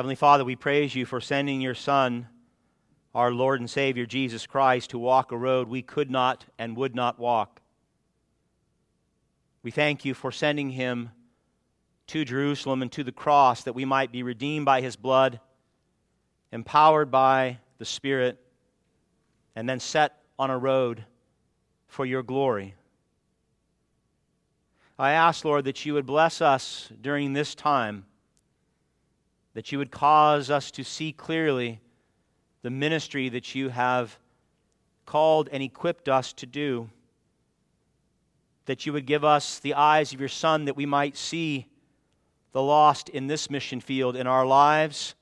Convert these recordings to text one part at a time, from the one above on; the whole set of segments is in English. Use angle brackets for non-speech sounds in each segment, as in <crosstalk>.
Heavenly Father, we praise you for sending your Son, our Lord and Savior Jesus Christ, to walk a road we could not and would not walk. We thank you for sending him to Jerusalem and to the cross that we might be redeemed by his blood, empowered by the Spirit, and then set on a road for your glory. I ask, Lord, that you would bless us during this time, that you would cause us to see clearly the ministry that you have called and equipped us to do, that you would give us the eyes of your Son that we might see the lost in this mission field in our lives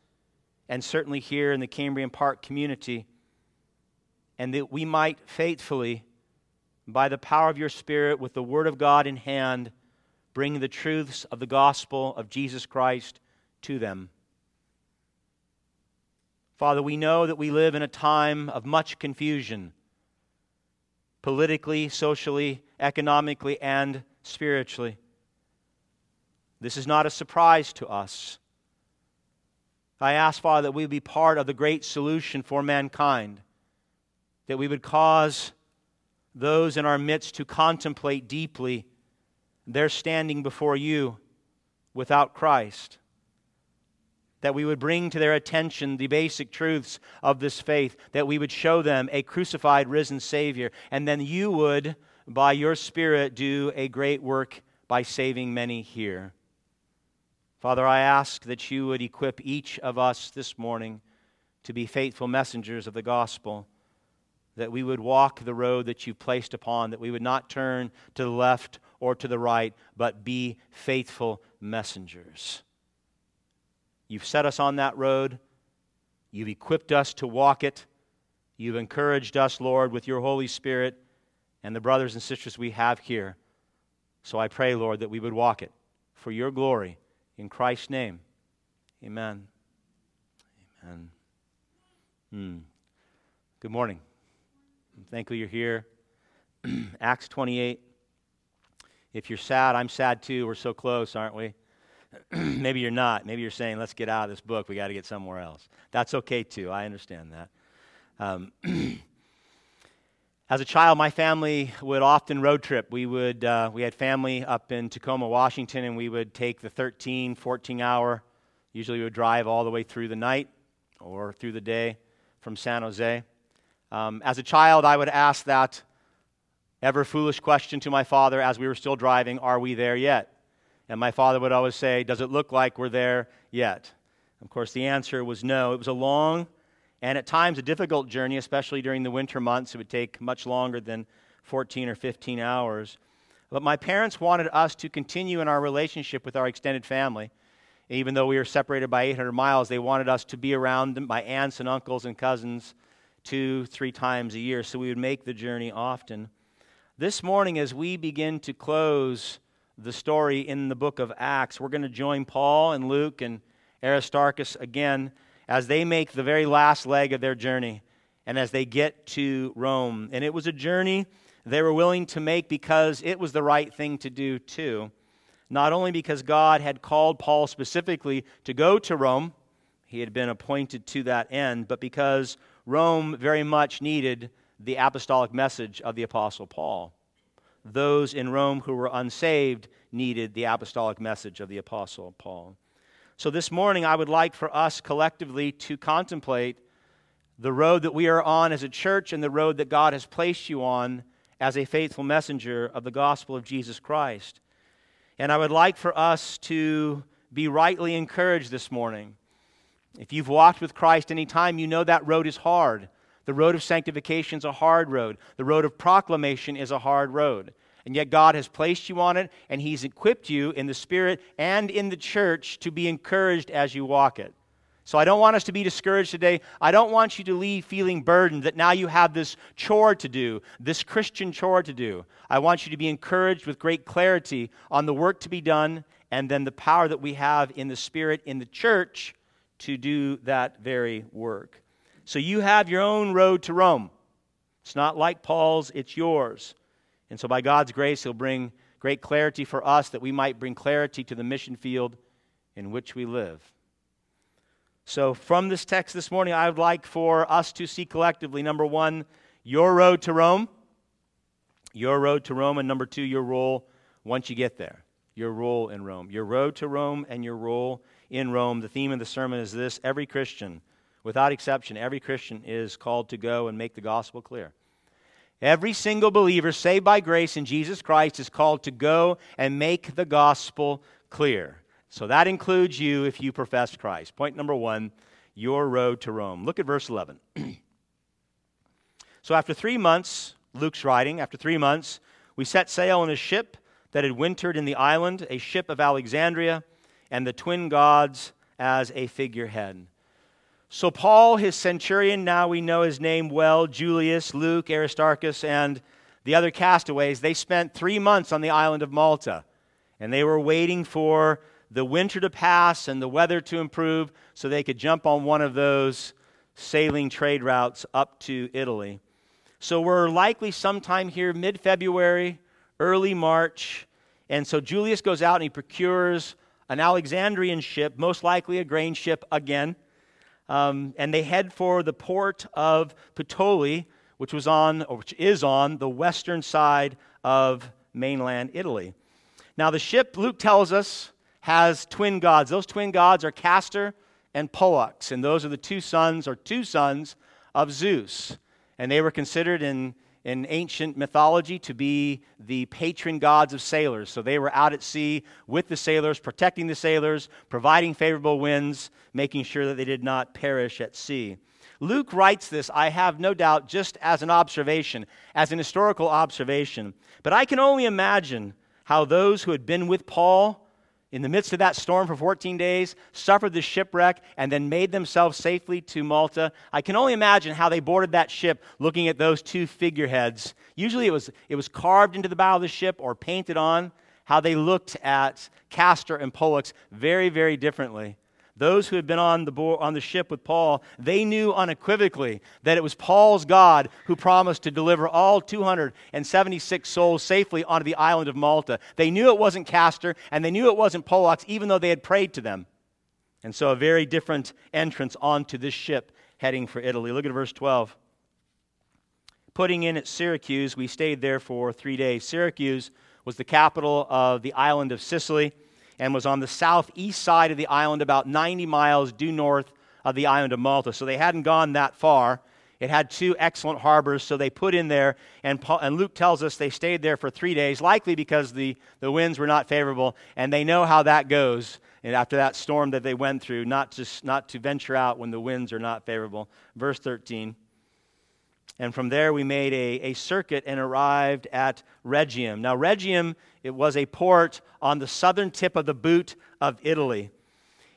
and certainly here in the Cambrian Park community, and that we might faithfully by the power of your Spirit, with the Word of God in hand, bring the truths of the gospel of Jesus Christ to them. Father, we know that we live in a time of much confusion, politically, socially, economically, and spiritually. This is not a surprise to us. I ask, Father, that we be part of the great solution for mankind, that we would cause those in our midst to contemplate deeply their standing before you without Christ. That we would bring to their attention the basic truths of this faith, that we would show them a crucified, risen Savior, and then you would, by your Spirit, do a great work by saving many here. Father, I ask that you would equip each of us this morning to be faithful messengers of the gospel that we would walk the road that you've placed upon, that we would not turn to the left or to the right, but be faithful messengers. You've set us on that road. You've equipped us to walk it. You've encouraged us, Lord, with your Holy Spirit and the brothers and sisters we have here. So I pray, Lord, that we would walk it for your glory. In Christ's name, amen. Amen. Hmm. Good morning. I'm thankful you're here. <clears throat> Acts 28. If you're sad, I'm sad too. We're so close, aren't we? <clears throat> Maybe you're not. Maybe you're saying, let's get out of this book. We got to get somewhere else. That's okay too. I understand that. Um, <clears throat> as a child, my family would often road trip. We, would, uh, we had family up in Tacoma, Washington, and we would take the 13, 14 hour, usually we would drive all the way through the night or through the day from San Jose. Um, as a child, I would ask that ever foolish question to my father as we were still driving Are we there yet? And my father would always say, Does it look like we're there yet? Of course, the answer was no. It was a long and at times a difficult journey, especially during the winter months. It would take much longer than 14 or 15 hours. But my parents wanted us to continue in our relationship with our extended family. Even though we were separated by 800 miles, they wanted us to be around my aunts and uncles and cousins two, three times a year, so we would make the journey often. This morning, as we begin to close the story in the book of Acts, we're going to join Paul and Luke and Aristarchus again as they make the very last leg of their journey and as they get to Rome. And it was a journey they were willing to make because it was the right thing to do, too. Not only because God had called Paul specifically to go to Rome, he had been appointed to that end, but because Rome very much needed the apostolic message of the Apostle Paul. Those in Rome who were unsaved needed the apostolic message of the Apostle Paul. So this morning, I would like for us collectively to contemplate the road that we are on as a church and the road that God has placed you on as a faithful messenger of the gospel of Jesus Christ. And I would like for us to be rightly encouraged this morning if you've walked with Christ any time, you know that road is hard. The road of sanctification is a hard road. The road of proclamation is a hard road. And yet, God has placed you on it, and He's equipped you in the Spirit and in the church to be encouraged as you walk it. So, I don't want us to be discouraged today. I don't want you to leave feeling burdened that now you have this chore to do, this Christian chore to do. I want you to be encouraged with great clarity on the work to be done and then the power that we have in the Spirit in the church to do that very work. So you have your own road to Rome. It's not like Paul's, it's yours. And so by God's grace, He'll bring great clarity for us that we might bring clarity to the mission field in which we live. So, from this text this morning, I would like for us to see collectively number one, your road to Rome. Your road to Rome. And number two, your role once you get there. Your role in Rome. Your road to Rome and your role in Rome. The theme of the sermon is this every Christian, without exception, every Christian is called to go and make the gospel clear. Every single believer saved by grace in Jesus Christ is called to go and make the gospel clear. So that includes you if you profess Christ. Point number one your road to Rome. Look at verse 11. <clears throat> so after three months, Luke's writing, after three months, we set sail in a ship that had wintered in the island, a ship of Alexandria, and the twin gods as a figurehead. So, Paul, his centurion, now we know his name well, Julius, Luke, Aristarchus, and the other castaways, they spent three months on the island of Malta. And they were waiting for the winter to pass and the weather to improve so they could jump on one of those sailing trade routes up to Italy. So, we're likely sometime here mid February, early March. And so, Julius goes out and he procures an Alexandrian ship, most likely a grain ship again um, and they head for the port of Puteoli, which was on, or which is on, the western side of mainland Italy. Now, the ship, Luke tells us, has twin gods. Those twin gods are Castor and Pollux, and those are the two sons, or two sons, of Zeus. And they were considered in in ancient mythology to be the patron gods of sailors. So they were out at sea with the sailors, protecting the sailors, providing favorable winds, making sure that they did not perish at sea. Luke writes this, I have no doubt, just as an observation, as an historical observation. But I can only imagine how those who had been with Paul in the midst of that storm for 14 days, suffered the shipwreck, and then made themselves safely to Malta. I can only imagine how they boarded that ship looking at those two figureheads. Usually it was, it was carved into the bow of the ship or painted on, how they looked at Castor and Pollux very, very differently. Those who had been on the, board, on the ship with Paul, they knew unequivocally that it was Paul's God who promised to deliver all 276 souls safely onto the island of Malta. They knew it wasn't Castor, and they knew it wasn't Pollux, even though they had prayed to them. And so, a very different entrance onto this ship heading for Italy. Look at verse 12. Putting in at Syracuse, we stayed there for three days. Syracuse was the capital of the island of Sicily and was on the southeast side of the island, about 90 miles due north of the island of Malta. So they hadn't gone that far. It had two excellent harbors, so they put in there, and, Paul, and Luke tells us they stayed there for three days, likely because the, the winds were not favorable, and they know how that goes and after that storm that they went through, not to, not to venture out when the winds are not favorable. Verse 13. And from there, we made a, a circuit and arrived at Rhegium. Now, Rhegium, it was a port on the southern tip of the boot of Italy.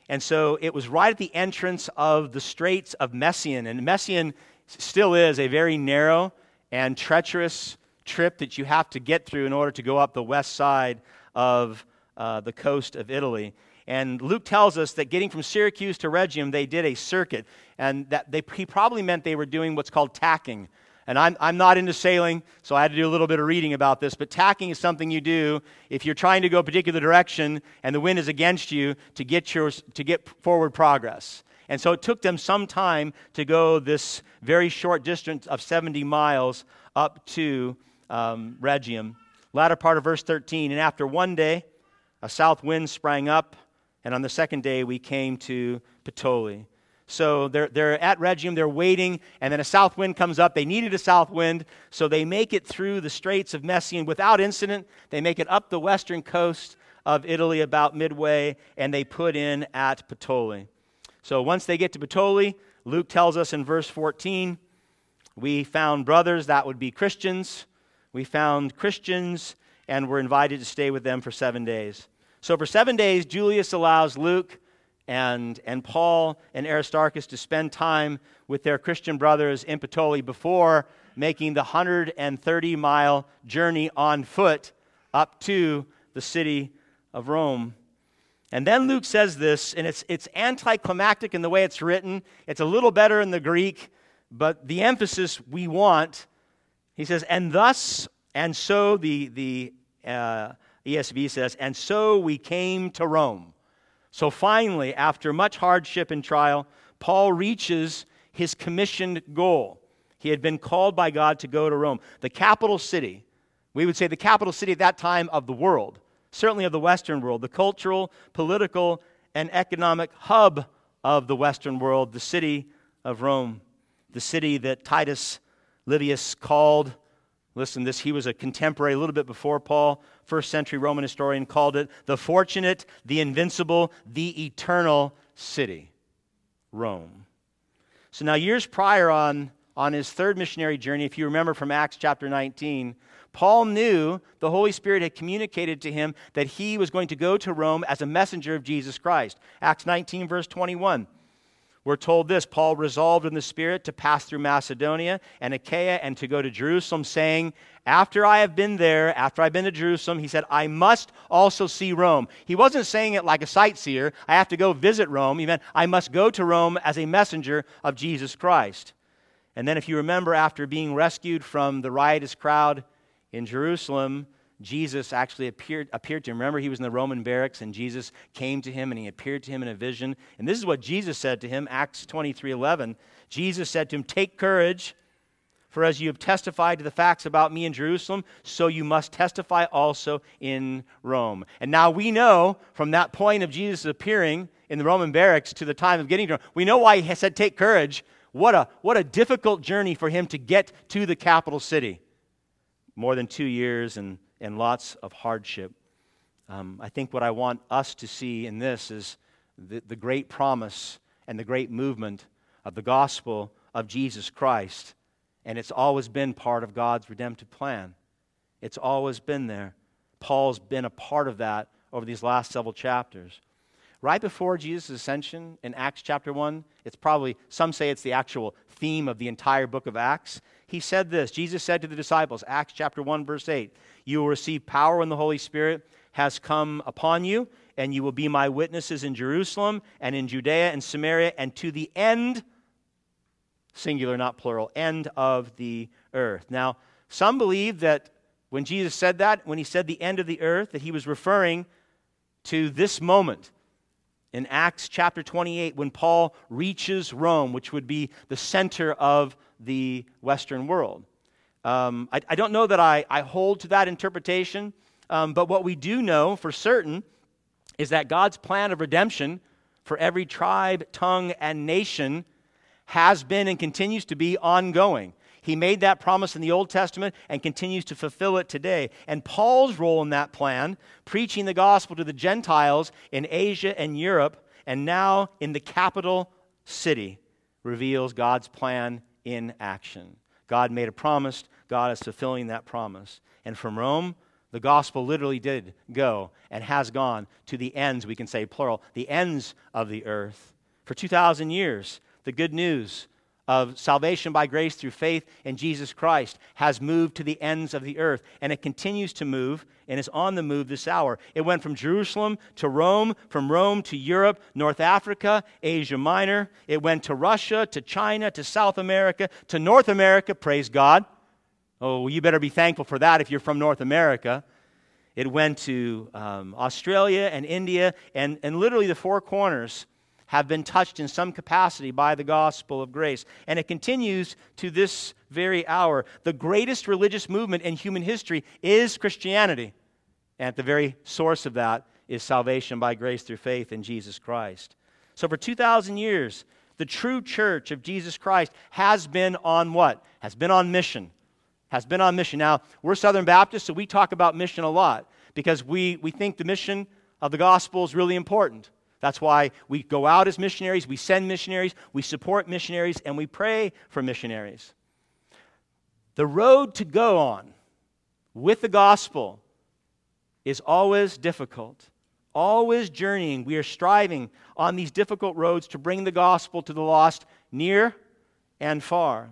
And so it was right at the entrance of the Straits of Messina. And Messina still is a very narrow and treacherous trip that you have to get through in order to go up the west side of uh, the coast of Italy. And Luke tells us that getting from Syracuse to Rhegium, they did a circuit. And that they, he probably meant they were doing what's called tacking. And I'm, I'm not into sailing, so I had to do a little bit of reading about this. But tacking is something you do if you're trying to go a particular direction and the wind is against you to get, your, to get forward progress. And so it took them some time to go this very short distance of 70 miles up to um, Rhegium. Latter part of verse 13. And after one day, a south wind sprang up and on the second day, we came to Puteoli. So they're, they're at Rhegium, they're waiting, and then a south wind comes up. They needed a south wind, so they make it through the Straits of Messina without incident. They make it up the western coast of Italy about midway, and they put in at Puteoli. So once they get to Puteoli, Luke tells us in verse 14, we found brothers, that would be Christians. We found Christians and were invited to stay with them for seven days. So for seven days, Julius allows Luke and, and Paul and Aristarchus to spend time with their Christian brothers in Puteoli before making the 130 mile journey on foot up to the city of Rome. And then Luke says this, and it's, it's anticlimactic in the way it's written. It's a little better in the Greek, but the emphasis we want, he says, and thus, and so the, the uh, ESV says, and so we came to Rome. So finally, after much hardship and trial, Paul reaches his commissioned goal. He had been called by God to go to Rome, the capital city. We would say the capital city at that time of the world, certainly of the Western world, the cultural, political, and economic hub of the Western world, the city of Rome, the city that Titus Livius called. Listen, this he was a contemporary, a little bit before Paul, first century Roman historian, called it the fortunate, the invincible, the eternal city, Rome. So now, years prior on on his third missionary journey, if you remember from Acts chapter 19, Paul knew the Holy Spirit had communicated to him that he was going to go to Rome as a messenger of Jesus Christ. Acts 19, verse 21. We're told this Paul resolved in the Spirit to pass through Macedonia and Achaia and to go to Jerusalem, saying, After I have been there, after I've been to Jerusalem, he said, I must also see Rome. He wasn't saying it like a sightseer. I have to go visit Rome. He meant, I must go to Rome as a messenger of Jesus Christ. And then, if you remember, after being rescued from the riotous crowd in Jerusalem, Jesus actually appeared, appeared to him. Remember, he was in the Roman barracks, and Jesus came to him and he appeared to him in a vision. And this is what Jesus said to him, Acts 23 11. Jesus said to him, Take courage, for as you have testified to the facts about me in Jerusalem, so you must testify also in Rome. And now we know from that point of Jesus appearing in the Roman barracks to the time of getting to Rome, we know why he said, Take courage what a, what a difficult journey for him to get to the capital city. More than two years and, and lots of hardship. Um, I think what I want us to see in this is the, the great promise and the great movement of the gospel of Jesus Christ. And it's always been part of God's redemptive plan. It's always been there. Paul's been a part of that over these last several chapters right before Jesus' ascension in Acts chapter 1, it's probably, some say it's the actual theme of the entire book of Acts. He said this Jesus said to the disciples, Acts chapter 1, verse 8, You will receive power when the Holy Spirit has come upon you, and you will be my witnesses in Jerusalem and in Judea and Samaria and to the end, singular, not plural, end of the earth. Now, some believe that when Jesus said that, when he said the end of the earth, that he was referring to this moment in Acts chapter 28 when Paul reaches Rome, which would be the center of the Western world. Um, I, I, don't know that I, I, hold to that interpretation, um, but what we do know for certain is that God's plan of redemption for every tribe, tongue, and nation has been and continues to be ongoing. He made that promise in the Old Testament and continues to fulfill it today. And Paul's role in that plan, preaching the gospel to the Gentiles in Asia and Europe, and now in the capital city, reveals God's plan in action. God made a promise, God is fulfilling that promise. And from Rome, the gospel literally did go and has gone to the ends, we can say plural, the ends of the earth. For 2,000 years, the good news of salvation by grace through faith in Jesus Christ has moved to the ends of the earth. And it continues to move and is on the move this hour. It went from Jerusalem to Rome, from Rome to Europe, North Africa, Asia Minor. It went to Russia, to China, to South America, to North America. Praise God. Oh, you better be thankful for that if you're from North America. It went to um, Australia and India and, and literally the four corners have been touched in some capacity by the gospel of grace. And it continues to this very hour. The greatest religious movement in human history is Christianity. And at the very source of that is salvation by grace through faith in Jesus Christ. So for 2,000 years, the true church of Jesus Christ has been on what? Has been on mission. Has been on mission. Now, we're Southern Baptists, so we talk about mission a lot because we, we think the mission of the gospel is really important. That's why we go out as missionaries, we send missionaries, we support missionaries, and we pray for missionaries. The road to go on with the gospel is always difficult, always journeying. We are striving on these difficult roads to bring the gospel to the lost near and far.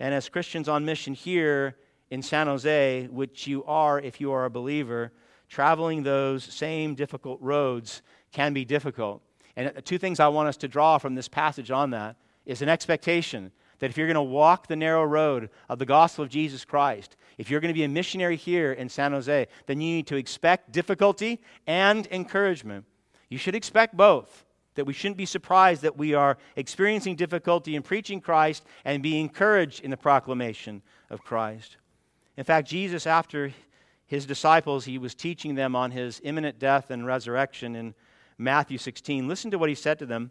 And as Christians on mission here in San Jose, which you are if you are a believer, traveling those same difficult roads can be difficult. And two things I want us to draw from this passage on that is an expectation that if you're going to walk the narrow road of the gospel of Jesus Christ, if you're going to be a missionary here in San Jose, then you need to expect difficulty and encouragement. You should expect both. that we shouldn't be surprised that we are experiencing difficulty in preaching Christ and be encouraged in the proclamation of Christ. In fact, Jesus, after his disciples, he was teaching them on his imminent death and resurrection in Matthew 16. Listen to what he said to them.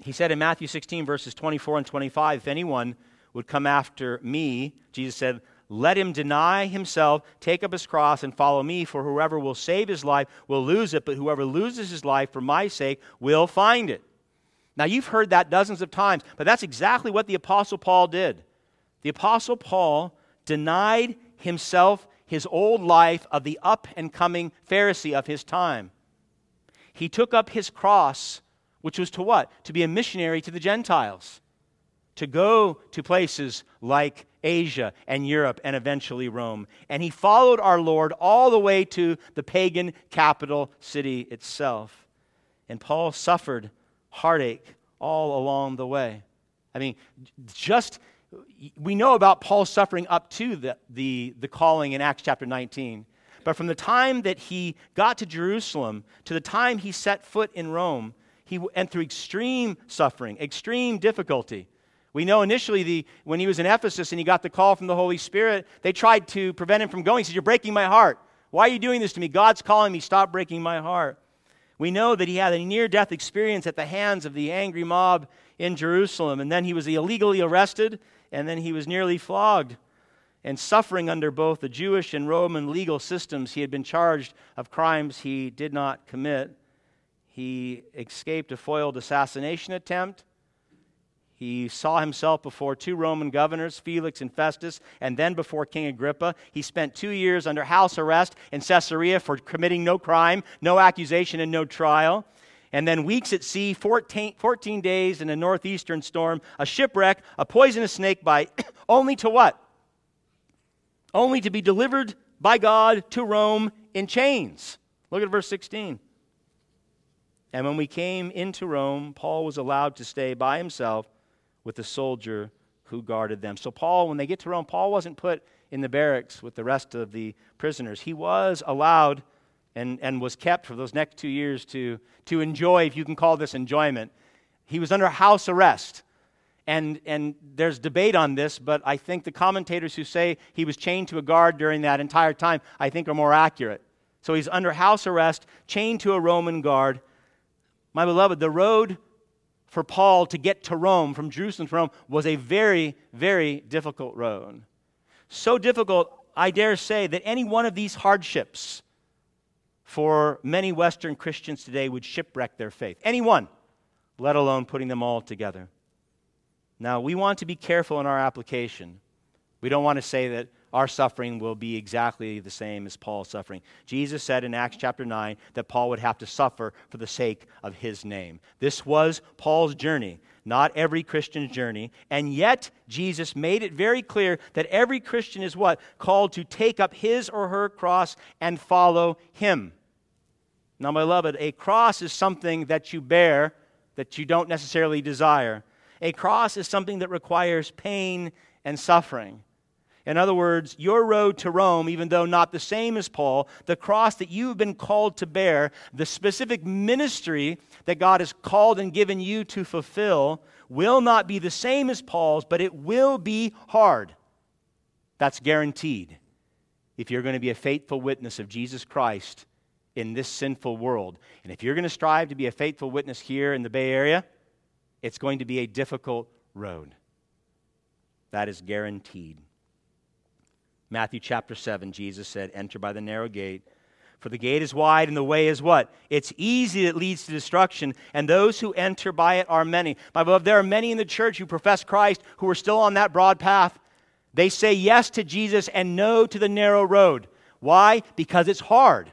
He said in Matthew 16, verses 24 and 25, If anyone would come after me, Jesus said, let him deny himself, take up his cross, and follow me. For whoever will save his life will lose it, but whoever loses his life for my sake will find it. Now, you've heard that dozens of times, but that's exactly what the Apostle Paul did. The Apostle Paul denied himself his old life of the up and coming Pharisee of his time. He took up his cross, which was to what? To be a missionary to the Gentiles, to go to places like Asia and Europe and eventually Rome. And he followed our Lord all the way to the pagan capital city itself. And Paul suffered heartache all along the way. I mean, just we know about Paul's suffering up to the, the, the calling in Acts chapter 19. But from the time that he got to Jerusalem to the time he set foot in Rome, he went through extreme suffering, extreme difficulty. We know initially the, when he was in Ephesus and he got the call from the Holy Spirit, they tried to prevent him from going. He said, You're breaking my heart. Why are you doing this to me? God's calling me. Stop breaking my heart. We know that he had a near death experience at the hands of the angry mob in Jerusalem, and then he was illegally arrested, and then he was nearly flogged. And suffering under both the Jewish and Roman legal systems, he had been charged of crimes he did not commit. He escaped a foiled assassination attempt. He saw himself before two Roman governors, Felix and Festus, and then before King Agrippa. He spent two years under house arrest in Caesarea for committing no crime, no accusation, and no trial. And then weeks at sea, 14, 14 days in a northeastern storm, a shipwreck, a poisonous snake bite, <coughs> only to what? Only to be delivered by God to Rome in chains. Look at verse 16. And when we came into Rome, Paul was allowed to stay by himself with the soldier who guarded them. So, Paul, when they get to Rome, Paul wasn't put in the barracks with the rest of the prisoners. He was allowed and, and was kept for those next two years to, to enjoy, if you can call this enjoyment. He was under house arrest. And, and there's debate on this, but I think the commentators who say he was chained to a guard during that entire time, I think are more accurate. So he's under house arrest, chained to a Roman guard. My beloved, the road for Paul to get to Rome, from Jerusalem to Rome, was a very, very difficult road. So difficult, I dare say, that any one of these hardships for many Western Christians today would shipwreck their faith. Any one, let alone putting them all together. Now, we want to be careful in our application. We don't want to say that our suffering will be exactly the same as Paul's suffering. Jesus said in Acts chapter 9 that Paul would have to suffer for the sake of his name. This was Paul's journey, not every Christian's journey. And yet, Jesus made it very clear that every Christian is what? Called to take up his or her cross and follow him. Now, my beloved, a cross is something that you bear that you don't necessarily desire. A cross is something that requires pain and suffering. In other words, your road to Rome, even though not the same as Paul, the cross that you've been called to bear, the specific ministry that God has called and given you to fulfill, will not be the same as Paul's, but it will be hard. That's guaranteed. If you're going to be a faithful witness of Jesus Christ in this sinful world. And if you're going to strive to be a faithful witness here in the Bay Area, it's going to be a difficult road. That is guaranteed. Matthew chapter 7, Jesus said, Enter by the narrow gate. For the gate is wide and the way is what? It's easy that leads to destruction, and those who enter by it are many. My beloved, there are many in the church who profess Christ who are still on that broad path. They say yes to Jesus and no to the narrow road. Why? Because it's hard.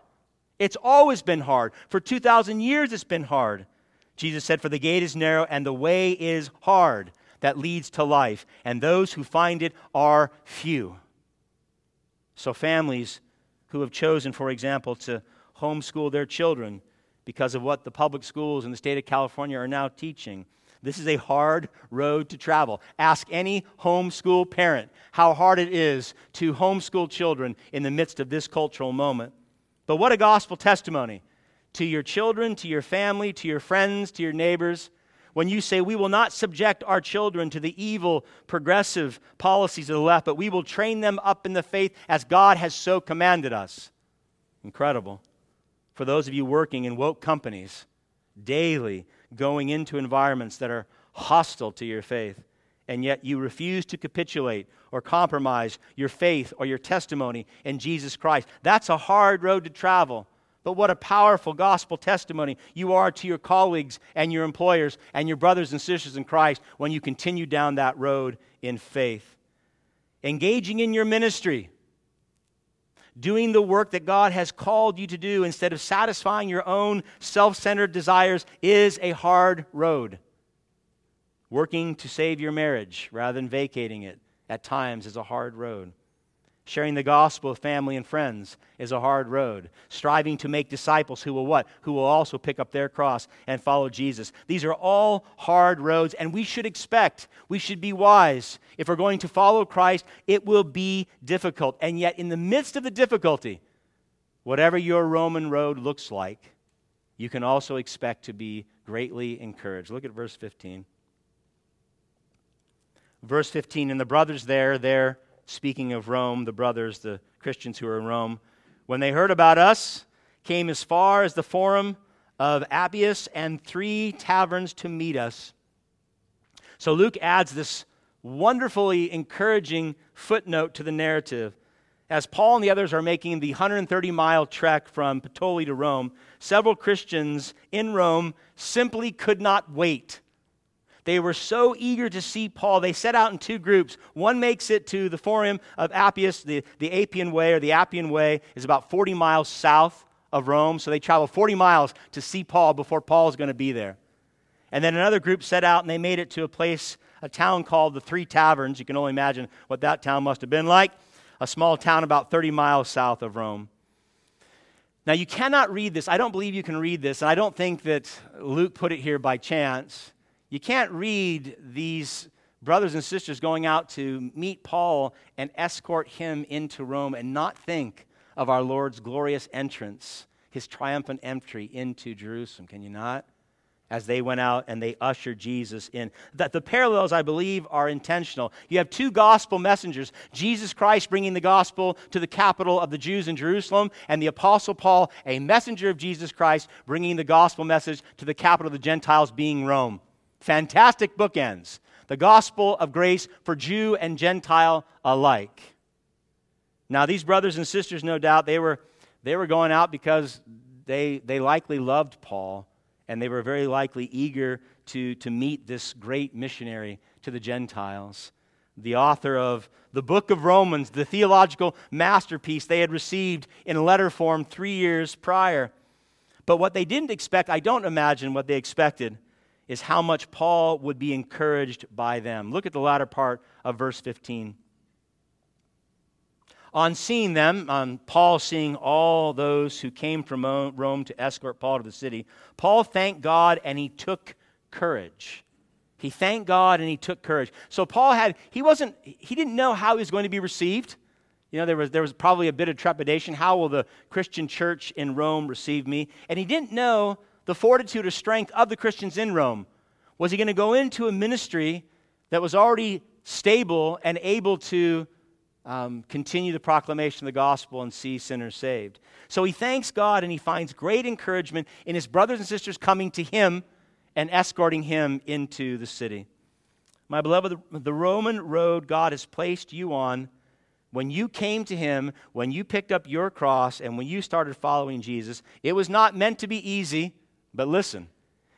It's always been hard. For 2,000 years, it's been hard. Jesus said, For the gate is narrow and the way is hard that leads to life, and those who find it are few. So, families who have chosen, for example, to homeschool their children because of what the public schools in the state of California are now teaching, this is a hard road to travel. Ask any homeschool parent how hard it is to homeschool children in the midst of this cultural moment. But what a gospel testimony to your children, to your family, to your friends, to your neighbors, when you say we will not subject our children to the evil, progressive policies of the left, but we will train them up in the faith as God has so commanded us. Incredible. For those of you working in woke companies, daily going into environments that are hostile to your faith, and yet you refuse to capitulate or compromise your faith or your testimony in Jesus Christ. That's a hard road to travel. But what a powerful gospel testimony you are to your colleagues and your employers and your brothers and sisters in Christ when you continue down that road in faith. Engaging in your ministry, doing the work that God has called you to do instead of satisfying your own self centered desires is a hard road. Working to save your marriage rather than vacating it at times is a hard road. Sharing the gospel with family and friends is a hard road. Striving to make disciples who will what? Who will also pick up their cross and follow Jesus. These are all hard roads, and we should expect, we should be wise. If we're going to follow Christ, it will be difficult. And yet, in the midst of the difficulty, whatever your Roman road looks like, you can also expect to be greatly encouraged. Look at verse 15. Verse 15, and the brothers there, there, speaking of Rome, the brothers, the Christians who are in Rome, when they heard about us, came as far as the forum of Appius and three taverns to meet us. So Luke adds this wonderfully encouraging footnote to the narrative. As Paul and the others are making the 130 mile trek from Puteoli to Rome, several Christians in Rome simply could not wait they were so eager to see Paul, they set out in two groups. One makes it to the Forum of Appius, the, the Appian Way, or the Appian Way is about 40 miles south of Rome. So they travel 40 miles to see Paul before Paul is going to be there. And then another group set out and they made it to a place, a town called the Three Taverns. You can only imagine what that town must have been like. A small town about 30 miles south of Rome. Now, you cannot read this. I don't believe you can read this, and I don't think that Luke put it here by chance. You can't read these brothers and sisters going out to meet Paul and escort him into Rome and not think of our Lord's glorious entrance, his triumphant entry into Jerusalem. Can you not? As they went out and they ushered Jesus in. That the parallels, I believe, are intentional. You have two gospel messengers Jesus Christ bringing the gospel to the capital of the Jews in Jerusalem, and the Apostle Paul, a messenger of Jesus Christ, bringing the gospel message to the capital of the Gentiles, being Rome. Fantastic bookends. The gospel of grace for Jew and Gentile alike. Now, these brothers and sisters, no doubt, they were, they were going out because they, they likely loved Paul and they were very likely eager to, to meet this great missionary to the Gentiles. The author of the book of Romans, the theological masterpiece they had received in letter form three years prior. But what they didn't expect, I don't imagine what they expected, is how much Paul would be encouraged by them. Look at the latter part of verse 15. On seeing them, on Paul seeing all those who came from Rome to escort Paul to the city, Paul thanked God and he took courage. He thanked God and he took courage. So Paul had, he wasn't, he didn't know how he was going to be received. You know, there was, there was probably a bit of trepidation. How will the Christian church in Rome receive me? And he didn't know the fortitude or strength of the Christians in Rome? Was he going to go into a ministry that was already stable and able to um, continue the proclamation of the gospel and see sinners saved? So he thanks God and he finds great encouragement in his brothers and sisters coming to him and escorting him into the city. My beloved, the Roman road God has placed you on when you came to him, when you picked up your cross, and when you started following Jesus, it was not meant to be easy. But listen,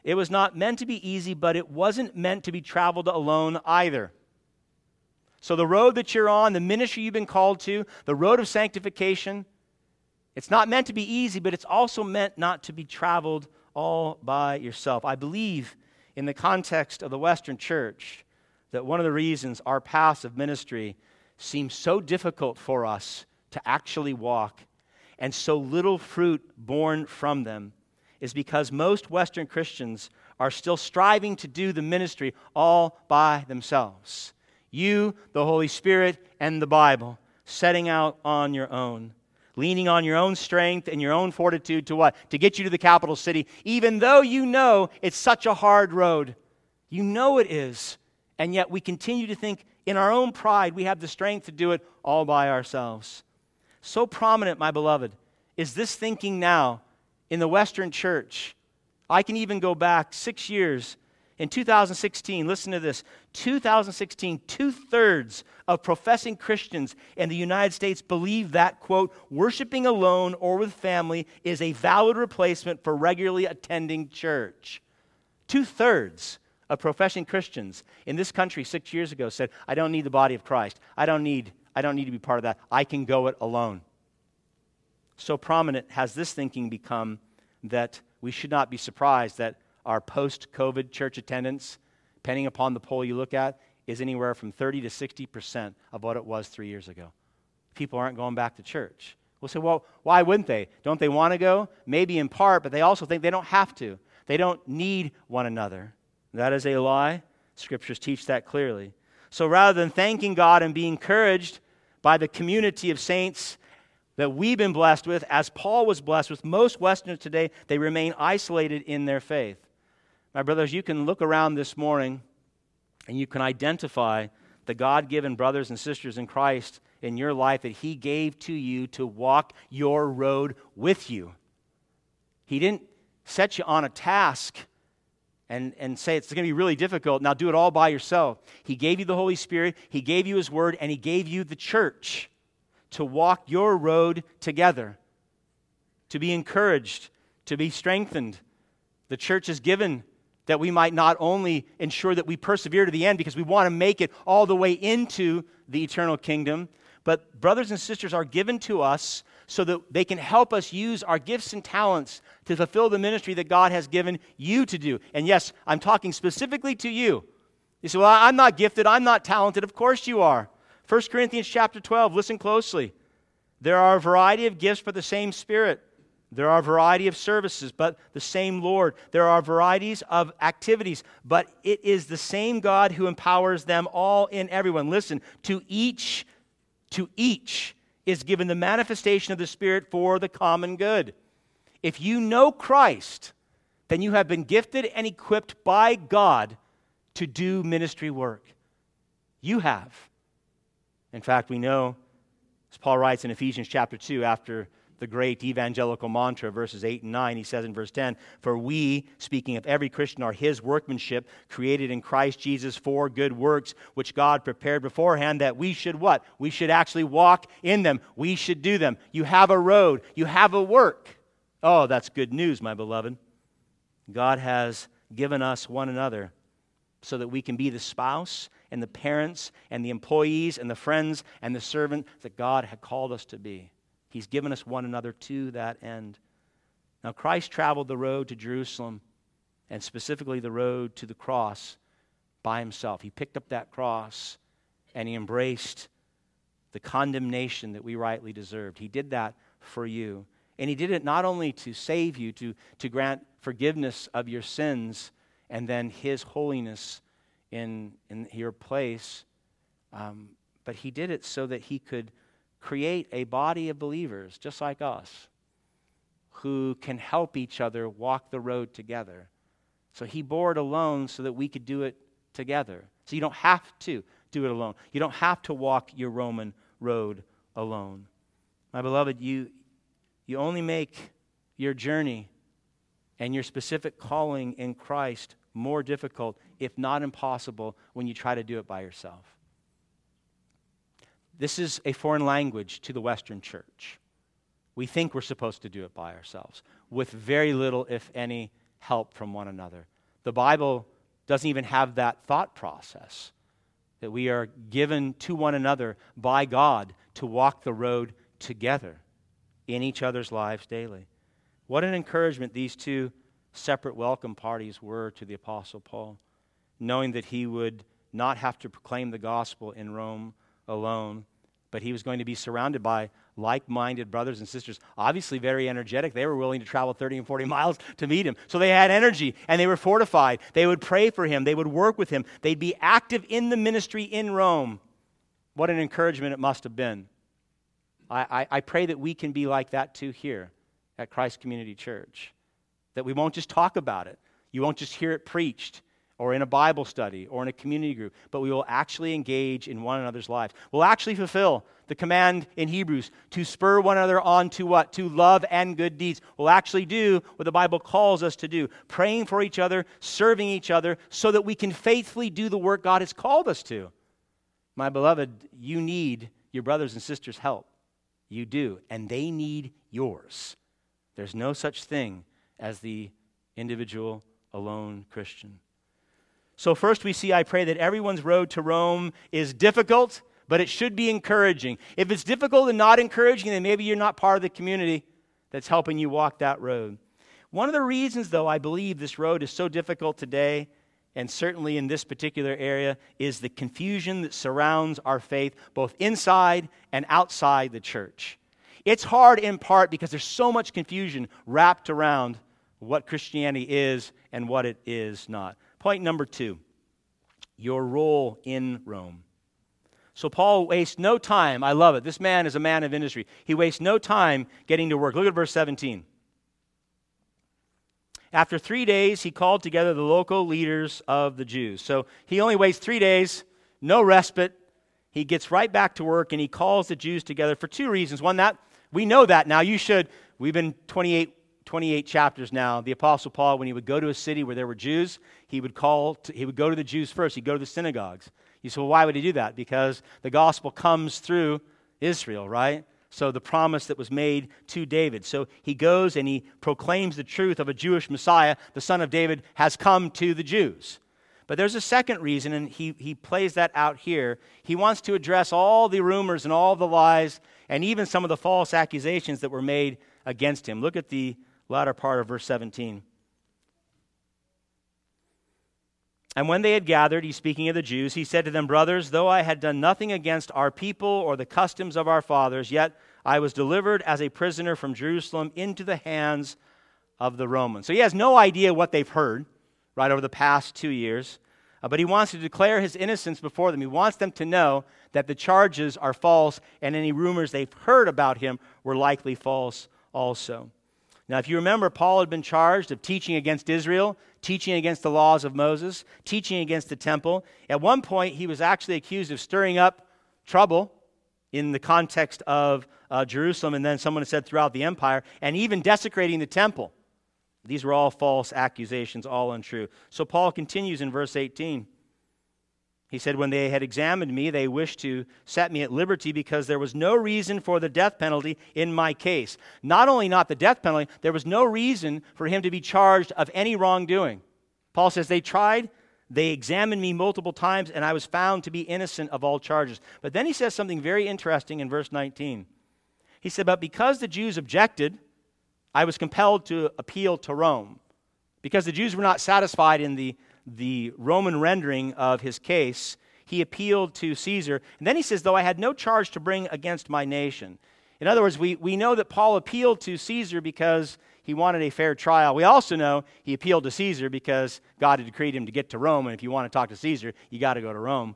it was not meant to be easy, but it wasn't meant to be traveled alone either. So, the road that you're on, the ministry you've been called to, the road of sanctification, it's not meant to be easy, but it's also meant not to be traveled all by yourself. I believe, in the context of the Western church, that one of the reasons our paths of ministry seem so difficult for us to actually walk and so little fruit born from them is because most Western Christians are still striving to do the ministry all by themselves. You, the Holy Spirit, and the Bible, setting out on your own. leaning on your own strength and your own fortitude to what? To get you to the capital city, even though you know it's such a hard road. You know it is. And yet we continue to think in our own pride we have the strength to do it all by ourselves. So prominent, my beloved, is this thinking now in the Western church. I can even go back six years. In 2016, listen to this 2016, two thirds of professing Christians in the United States believe that, quote, worshiping alone or with family is a valid replacement for regularly attending church. Two thirds of professing Christians in this country six years ago said, I don't need the body of Christ. I don't need, I don't need to be part of that. I can go it alone. So prominent has this thinking become that we should not be surprised that our post COVID church attendance, depending upon the poll you look at, is anywhere from 30 to 60% of what it was three years ago. People aren't going back to church. We'll say, well, why wouldn't they? Don't they want to go? Maybe in part, but they also think they don't have to. They don't need one another. That is a lie. Scriptures teach that clearly. So rather than thanking God and being encouraged by the community of saints that we've been blessed with, as Paul was blessed with, most Westerners today, they remain isolated in their faith. My brothers, you can look around this morning and you can identify the God given brothers and sisters in Christ in your life that He gave to you to walk your road with you. He didn't set you on a task and, and say it's going to be really difficult. Now do it all by yourself. He gave you the Holy Spirit, He gave you His Word, and He gave you the church to walk your road together, to be encouraged, to be strengthened. The church is given that we might not only ensure that we persevere to the end because we want to make it all the way into the eternal kingdom, but brothers and sisters are given to us so that they can help us use our gifts and talents to fulfill the ministry that God has given you to do. And yes, I'm talking specifically to you. You say, Well, I'm not gifted, I'm not talented. Of course you are. 1 Corinthians chapter 12, listen closely. There are a variety of gifts for the same Spirit. There are a variety of services, but the same Lord. There are varieties of activities, but it is the same God who empowers them all in everyone. Listen, to each, to each is given the manifestation of the Spirit for the common good. If you know Christ, then you have been gifted and equipped by God to do ministry work. You have. In fact, we know, as Paul writes in Ephesians chapter 2, after the great evangelical mantra, verses 8 and 9, he says in verse 10 For we, speaking of every Christian, are his workmanship, created in Christ Jesus for good works, which God prepared beforehand that we should what? We should actually walk in them. We should do them. You have a road, you have a work. Oh, that's good news, my beloved. God has given us one another so that we can be the spouse and the parents and the employees and the friends and the servant that God had called us to be. He's given us one another to that end. Now, Christ traveled the road to Jerusalem and specifically the road to the cross by himself. He picked up that cross and he embraced the condemnation that we rightly deserved. He did that for you. And he did it not only to save you, to, to grant forgiveness of your sins, and then his holiness in, in your place, um, but he did it so that he could create a body of believers just like us who can help each other walk the road together. So he bore it alone so that we could do it together. So you don't have to do it alone. You don't have to walk your Roman road alone. My beloved, you, you only make your journey and your specific calling in Christ more difficult, if not impossible, when you try to do it by yourself. This is a foreign language to the Western church. We think we're supposed to do it by ourselves with very little, if any, help from one another. The Bible doesn't even have that thought process that we are given to one another by God to walk the road together in each other's lives daily. What an encouragement these two separate welcome parties were to the Apostle Paul, knowing that he would not have to proclaim the gospel in Rome alone, but he was going to be surrounded by like minded brothers and sisters, obviously very energetic. They were willing to travel 30 and 40 miles to meet him. So they had energy and they were fortified. They would pray for him, they would work with him, they'd be active in the ministry in Rome. What an encouragement it must have been. I, I, I pray that we can be like that too here at Christ Community Church. That we won't just talk about it, you won't just hear it preached or in a Bible study or in a community group, but we will actually engage in one another's lives. We'll actually fulfill the command in Hebrews to spur one another on to what? To love and good deeds. We'll actually do what the Bible calls us to do praying for each other, serving each other, so that we can faithfully do the work God has called us to. My beloved, you need your brothers and sisters' help. You do, and they need yours. There's no such thing as the individual alone Christian. So, first we see, I pray that everyone's road to Rome is difficult, but it should be encouraging. If it's difficult and not encouraging, then maybe you're not part of the community that's helping you walk that road. One of the reasons, though, I believe this road is so difficult today, and certainly in this particular area, is the confusion that surrounds our faith, both inside and outside the church. It's hard in part because there's so much confusion wrapped around what Christianity is and what it is not. Point number two your role in Rome. So Paul wastes no time. I love it. This man is a man of industry. He wastes no time getting to work. Look at verse 17. After three days, he called together the local leaders of the Jews. So he only waits three days, no respite. He gets right back to work and he calls the Jews together for two reasons. One, that we know that now. You should. We've been 28 28 chapters now, the Apostle Paul, when he would go to a city where there were Jews, he would call, to, he would go to the Jews first. He'd go to the synagogues. You say, well, why would he do that? Because the gospel comes through Israel, right? So the promise that was made to David. So he goes and he proclaims the truth of a Jewish Messiah, the son of David, has come to the Jews. But there's a second reason, and he, he plays that out here. He wants to address all the rumors and all the lies and even some of the false accusations that were made against him. Look at the latter part of verse 17. And when they had gathered, he's speaking of the Jews, he said to them, Brothers, though I had done nothing against our people or the customs of our fathers, yet I was delivered as a prisoner from Jerusalem into the hands of the Romans. So he has no idea what they've heard, right, over the past two years. Uh, but he wants to declare his innocence before them. He wants them to know that the charges are false and any rumors they've heard about him were likely false also. Now, if you remember, Paul had been charged of teaching against Israel, teaching against the laws of Moses, teaching against the temple. At one point, he was actually accused of stirring up trouble in the context of uh, Jerusalem, and then someone said throughout the empire, and even desecrating the temple. These were all false accusations, all untrue. So Paul continues in verse 18. He said, When they had examined me, they wished to set me at liberty because there was no reason for the death penalty in my case. Not only not the death penalty, there was no reason for him to be charged of any wrongdoing. Paul says, They tried, they examined me multiple times, and I was found to be innocent of all charges. But then he says something very interesting in verse 19. He said, But because the Jews objected, I was compelled to appeal to Rome. Because the Jews were not satisfied in the the Roman rendering of his case, he appealed to Caesar. And then he says, Though I had no charge to bring against my nation. In other words, we, we know that Paul appealed to Caesar because he wanted a fair trial. We also know he appealed to Caesar because God had decreed him to get to Rome. And if you want to talk to Caesar, you got to go to Rome.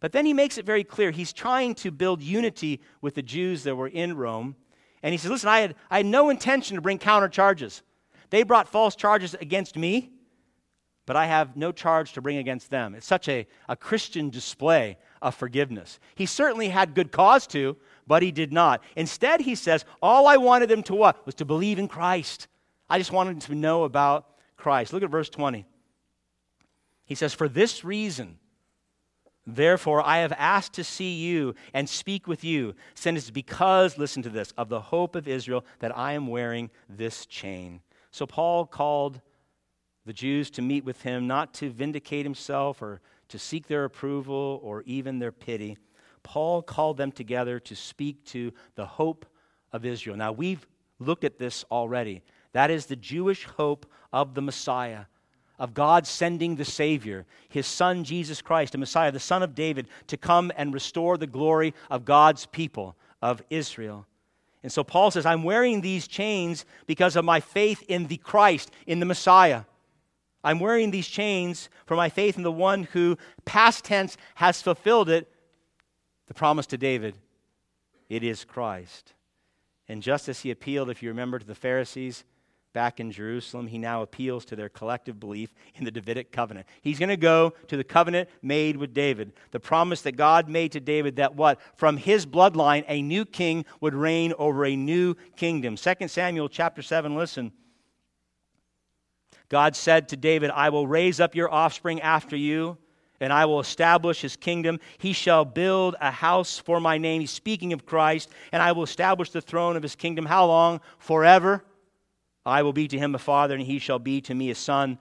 But then he makes it very clear he's trying to build unity with the Jews that were in Rome. And he says, Listen, I had, I had no intention to bring counter charges. They brought false charges against me but I have no charge to bring against them. It's such a, a Christian display of forgiveness. He certainly had good cause to, but he did not. Instead, he says, all I wanted them to what? Was to believe in Christ. I just wanted them to know about Christ. Look at verse 20. He says, For this reason, therefore, I have asked to see you and speak with you, since it's because, listen to this, of the hope of Israel that I am wearing this chain. So Paul called the Jews to meet with him, not to vindicate himself or to seek their approval or even their pity. Paul called them together to speak to the hope of Israel. Now, we've looked at this already. That is the Jewish hope of the Messiah, of God sending the Savior, his Son, Jesus Christ, the Messiah, the Son of David, to come and restore the glory of God's people, of Israel. And so Paul says, I'm wearing these chains because of my faith in the Christ, in the Messiah. I'm wearing these chains for my faith in the one who, past tense, has fulfilled it, the promise to David. it is Christ. And just as he appealed, if you remember, to the Pharisees back in Jerusalem, he now appeals to their collective belief in the Davidic covenant. He's going to go to the covenant made with David, the promise that God made to David that what? From his bloodline, a new king would reign over a new kingdom. 2 Samuel chapter 7, listen. God said to David, I will raise up your offspring after you and I will establish his kingdom. He shall build a house for my name. He's speaking of Christ, and I will establish the throne of his kingdom. How long? Forever. I will be to him a father, and he shall be to me a son.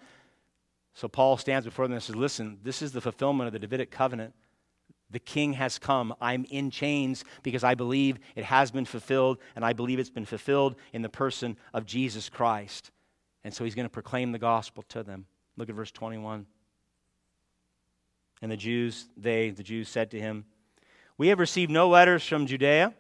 So Paul stands before them and says, Listen, this is the fulfillment of the Davidic covenant. The king has come. I'm in chains because I believe it has been fulfilled, and I believe it's been fulfilled in the person of Jesus Christ. And so he's going to proclaim the gospel to them. Look at verse 21. And the Jews, they, the Jews, said to him, We have received no letters from Judea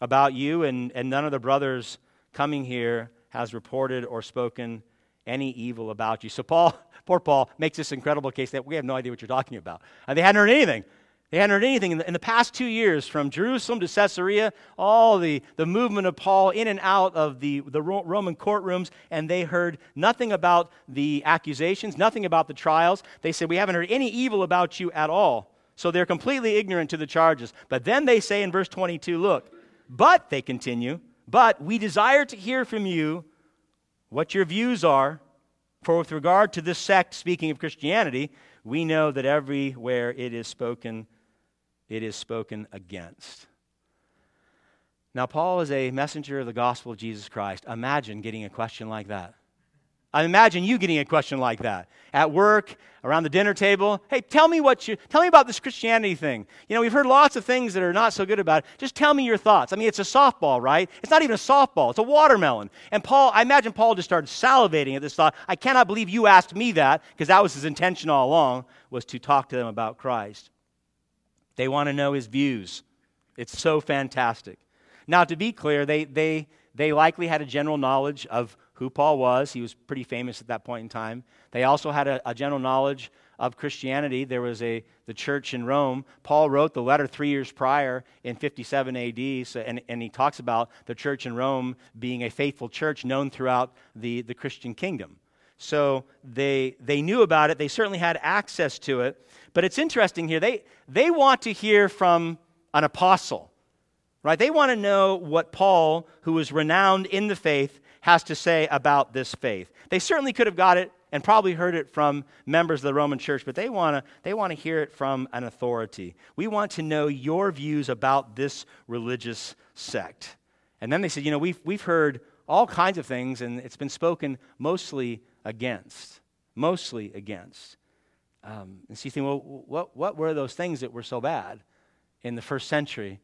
about you, and, and none of the brothers coming here has reported or spoken any evil about you. So Paul, <laughs> poor Paul, makes this incredible case that we have no idea what you're talking about. And they hadn't heard anything. They hadn't heard anything in the, in the, past two years, from Jerusalem to Caesarea, all the, the movement of Paul in and out of the, the Roman courtrooms, and they heard nothing about the accusations, nothing about the trials. They said, We haven't heard any evil about you at all. So they're completely ignorant to the charges. But then they say in verse 22, Look, but, they continue, but we desire to hear from you what your views are. For with regard to this sect, speaking of Christianity, we know that everywhere it is spoken it is spoken against. Now, Paul is a messenger of the gospel of Jesus Christ. Imagine getting a question like that. I imagine you getting a question like that at work, around the dinner table. Hey, tell me what you tell me about this Christianity thing. You know, we've heard lots of things that are not so good about it. Just tell me your thoughts. I mean, it's a softball, right? It's not even a softball. It's a watermelon. And Paul, I imagine Paul just started salivating at this thought. I cannot believe you asked me that because that was his intention all along was to talk to them about Christ. They want to know his views. It's so fantastic. Now, to be clear, they, they, they likely had a general knowledge of who Paul was. He was pretty famous at that point in time. They also had a, a general knowledge of Christianity. There was a, the church in Rome. Paul wrote the letter three years prior in 57 AD, so, and, and he talks about the church in Rome being a faithful church known throughout the, the Christian kingdom. So they, they knew about it. They certainly had access to it. But it's interesting here. They, they want to hear from an apostle, right? They want to know what Paul, who was renowned in the faith, has to say about this faith. They certainly could have got it and probably heard it from members of the Roman church, but they want to they want to hear it from an authority. We want to know your views about this religious sect. And then they said, you know, we've, we've heard all kinds of things, and it's been spoken mostly against. Mostly against. Um, and so you think, well, what, what were those things that were so bad in the first century?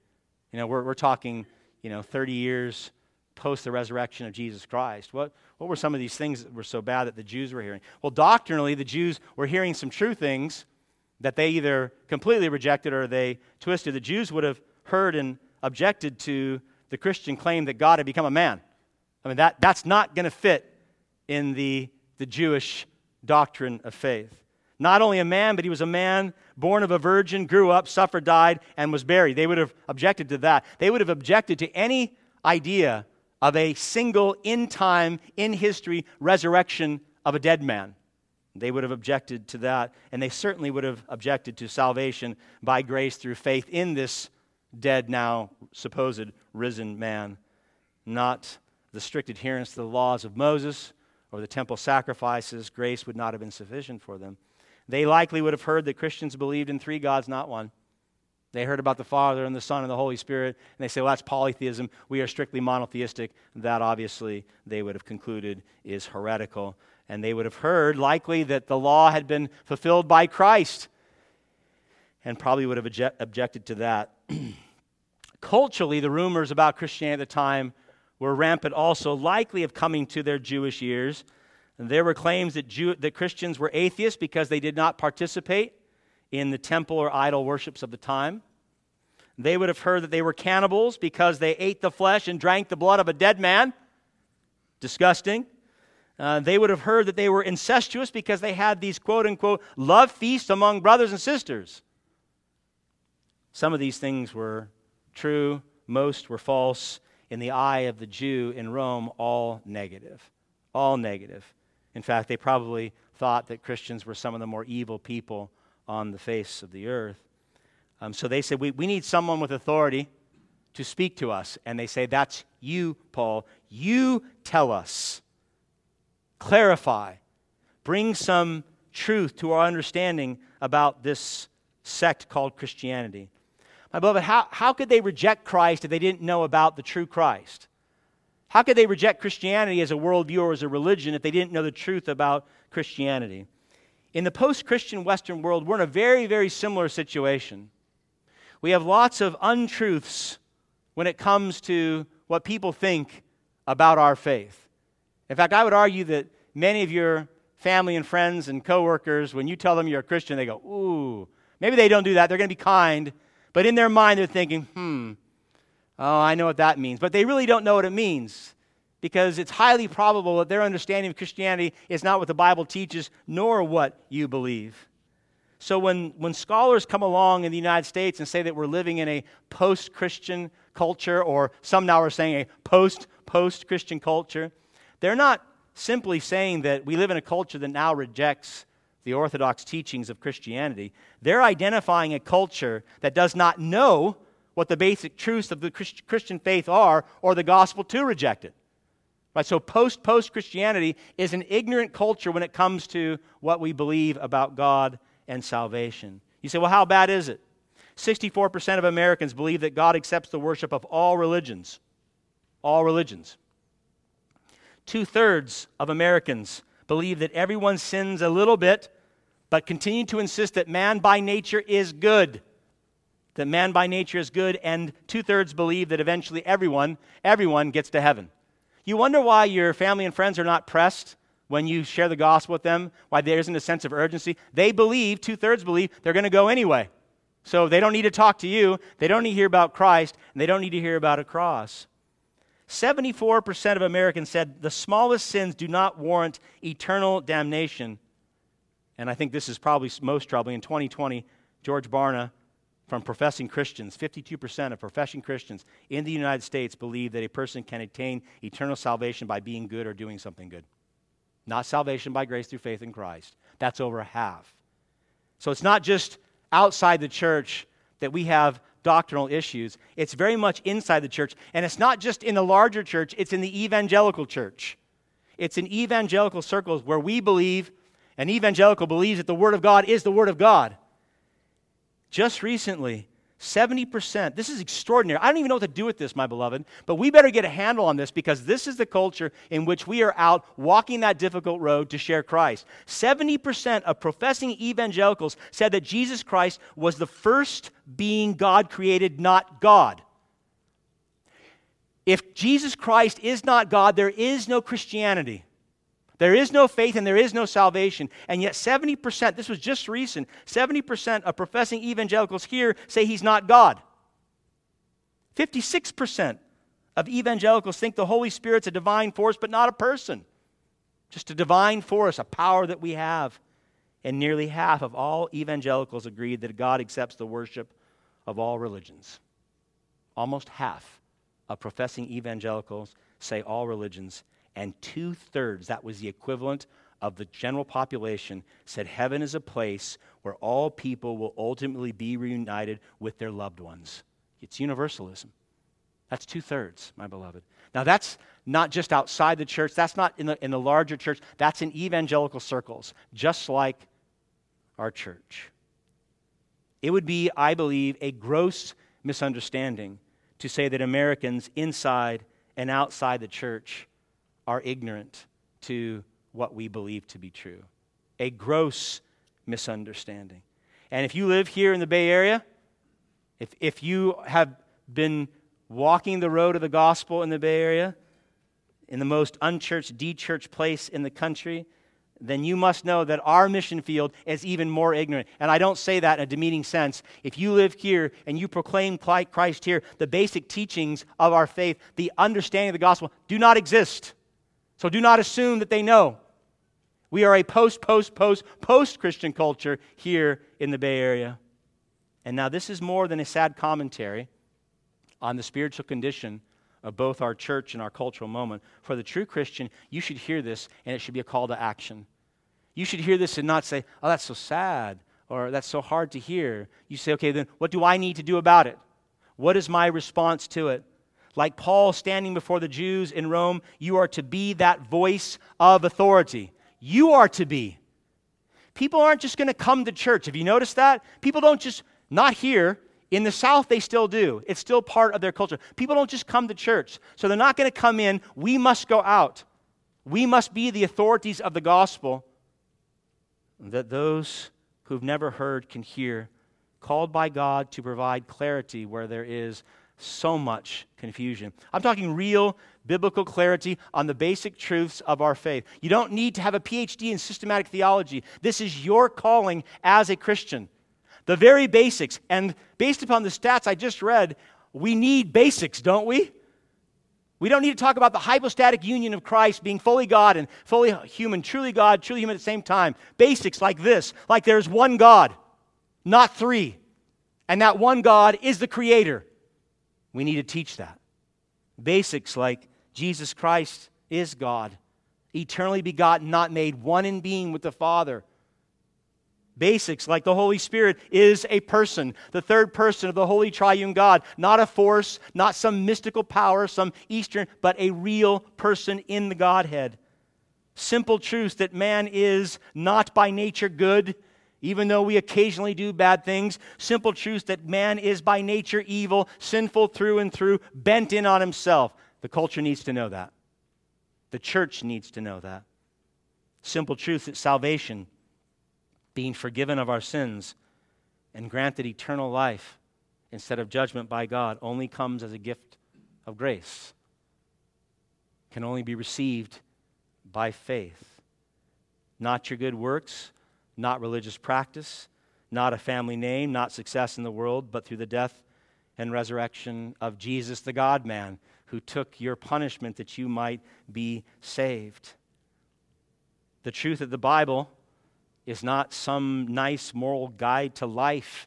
You know, we're, we're talking, you know, 30 years post the resurrection of Jesus Christ. What, what were some of these things that were so bad that the Jews were hearing? Well, doctrinally, the Jews were hearing some true things that they either completely rejected or they twisted. The Jews would have heard and objected to the Christian claim that God had become a man. I mean, that, that's not going to fit in the, the Jewish doctrine of faith. Not only a man, but he was a man born of a virgin, grew up, suffered, died, and was buried. They would have objected to that. They would have objected to any idea of a single, in time, in history resurrection of a dead man. They would have objected to that, and they certainly would have objected to salvation by grace through faith in this dead, now supposed risen man, not the strict adherence to the laws of Moses or the temple sacrifices. Grace would not have been sufficient for them. They likely would have heard that Christians believed in three gods, not one. They heard about the Father and the Son and the Holy Spirit, and they say, well, that's polytheism. We are strictly monotheistic. That obviously they would have concluded is heretical. And they would have heard, likely, that the law had been fulfilled by Christ, and probably would have obje- objected to that. <clears throat> Culturally, the rumors about Christianity at the time were rampant also, likely of coming to their Jewish ears. And there were claims that, Jew, that Christians were atheists because they did not participate in the temple or idol worships of the time. They would have heard that they were cannibals because they ate the flesh and drank the blood of a dead man. Disgusting. Uh, they would have heard that they were incestuous because they had these quote unquote love feasts among brothers and sisters. Some of these things were true, most were false. In the eye of the Jew in Rome, all negative. All negative. In fact, they probably thought that Christians were some of the more evil people on the face of the earth. Um, so they said, we, we need someone with authority to speak to us. And they say, That's you, Paul. You tell us. Clarify. Bring some truth to our understanding about this sect called Christianity. My beloved, how, how could they reject Christ if they didn't know about the true Christ? How could they reject Christianity as a worldview or as a religion if they didn't know the truth about Christianity? In the post Christian Western world, we're in a very, very similar situation. We have lots of untruths when it comes to what people think about our faith. In fact, I would argue that many of your family and friends and coworkers, when you tell them you're a Christian, they go, ooh. Maybe they don't do that. They're going to be kind. But in their mind, they're thinking, hmm, oh, I know what that means. But they really don't know what it means because it's highly probable that their understanding of Christianity is not what the Bible teaches, nor what you believe. So when, when scholars come along in the United States and say that we're living in a post Christian culture, or some now are saying a post post Christian culture, they're not simply saying that we live in a culture that now rejects the orthodox teachings of Christianity. They're identifying a culture that does not know what the basic truths of the Christian faith are or the gospel to reject it. Right, so post post Christianity is an ignorant culture when it comes to what we believe about God and salvation. You say, well, how bad is it? 64% of Americans believe that God accepts the worship of all religions. All religions. Two thirds of Americans believe that everyone sins a little bit, but continue to insist that man by nature is good. That man by nature is good, and two thirds believe that eventually everyone, everyone gets to heaven. You wonder why your family and friends are not pressed when you share the gospel with them, why there isn't a sense of urgency. They believe, two thirds believe, they're going to go anyway. So they don't need to talk to you, they don't need to hear about Christ, and they don't need to hear about a cross. 74% of Americans said the smallest sins do not warrant eternal damnation. And I think this is probably most troubling. In 2020, George Barna from professing Christians, 52% of professing Christians in the United States believe that a person can attain eternal salvation by being good or doing something good. Not salvation by grace through faith in Christ. That's over half. So it's not just outside the church that we have doctrinal issues. It's very much inside the church. And it's not just in the larger church, it's in the evangelical church. It's in evangelical circles where we believe, an evangelical believes that the Word of God is the Word of God. Just recently, 70%. This is extraordinary. I don't even know what to do with this, my beloved, but we better get a handle on this because this is the culture in which we are out walking that difficult road to share Christ. 70% of professing evangelicals said that Jesus Christ was the first being God created, not God. If Jesus Christ is not God, there is no Christianity. There is no faith and there is no salvation. And yet, 70%, this was just recent, 70% of professing evangelicals here say he's not God. 56% of evangelicals think the Holy Spirit's a divine force, but not a person. Just a divine force, a power that we have. And nearly half of all evangelicals agreed that God accepts the worship of all religions. Almost half of professing evangelicals say all religions and two thirds, that was the equivalent of the general population, said heaven is a place where all people will ultimately be reunited with their loved ones. It's universalism. That's two thirds, my beloved. Now, that's not just outside the church, that's not in the, in the larger church, that's in evangelical circles, just like our church. It would be, I believe, a gross misunderstanding to say that Americans inside and outside the church are ignorant to what we believe to be true. A gross misunderstanding. And if you live here in the Bay Area, if, if you have been walking the road of the gospel in the Bay Area, in the most unchurched, de-churched place in the country, then you must know that our mission field is even more ignorant. And I don't say that in a demeaning sense. If you live here and you proclaim Christ here, the basic teachings of our faith, the understanding of the gospel, do not exist. So do not assume that they know. We are a post, post, post, post Christian culture here in the Bay Area. And now, this is more than a sad commentary on the spiritual condition of both our church and our cultural moment. For the true Christian, you should hear this and it should be a call to action. You should hear this and not say, oh, that's so sad or that's so hard to hear. You say, okay, then what do I need to do about it? What is my response to it? Like Paul standing before the Jews in Rome, you are to be that voice of authority. You are to be. People aren't just going to come to church. Have you noticed that? People don't just, not here, in the South, they still do. It's still part of their culture. People don't just come to church. So they're not going to come in. We must go out. We must be the authorities of the gospel that those who've never heard can hear, called by God to provide clarity where there is so much confusion. I'm talking real biblical clarity on the basic truths of our faith. You don't need to have a PhD in systematic theology. This is your calling as a Christian. The very basics. And based upon the stats I just read, we need basics, don't we? We don't need to talk about the hypostatic union of Christ being fully God and fully human, truly God, truly human at the same time. Basics like this, like there's one God, not three. And that one God is the creator. We need to teach that. Basics like Jesus Christ is God, eternally begotten, not made, one in being with the Father basics like the Holy Spirit is a person, the third person of the Holy Triune God, not a force, not some mystical power, some Eastern, but a real person in the Godhead. Simple truth that man is not by nature good, even though we occasionally do bad things. Simple truth that man is by nature evil, sinful through and through, bent in on himself. The culture needs to know that. The church needs to know that. Simple truth that salvation being forgiven of our sins and granted eternal life instead of judgment by God only comes as a gift of grace, can only be received by faith. Not your good works, not religious practice, not a family name, not success in the world, but through the death and resurrection of Jesus, the God man, who took your punishment that you might be saved. The truth of the Bible is not some nice moral guide to life,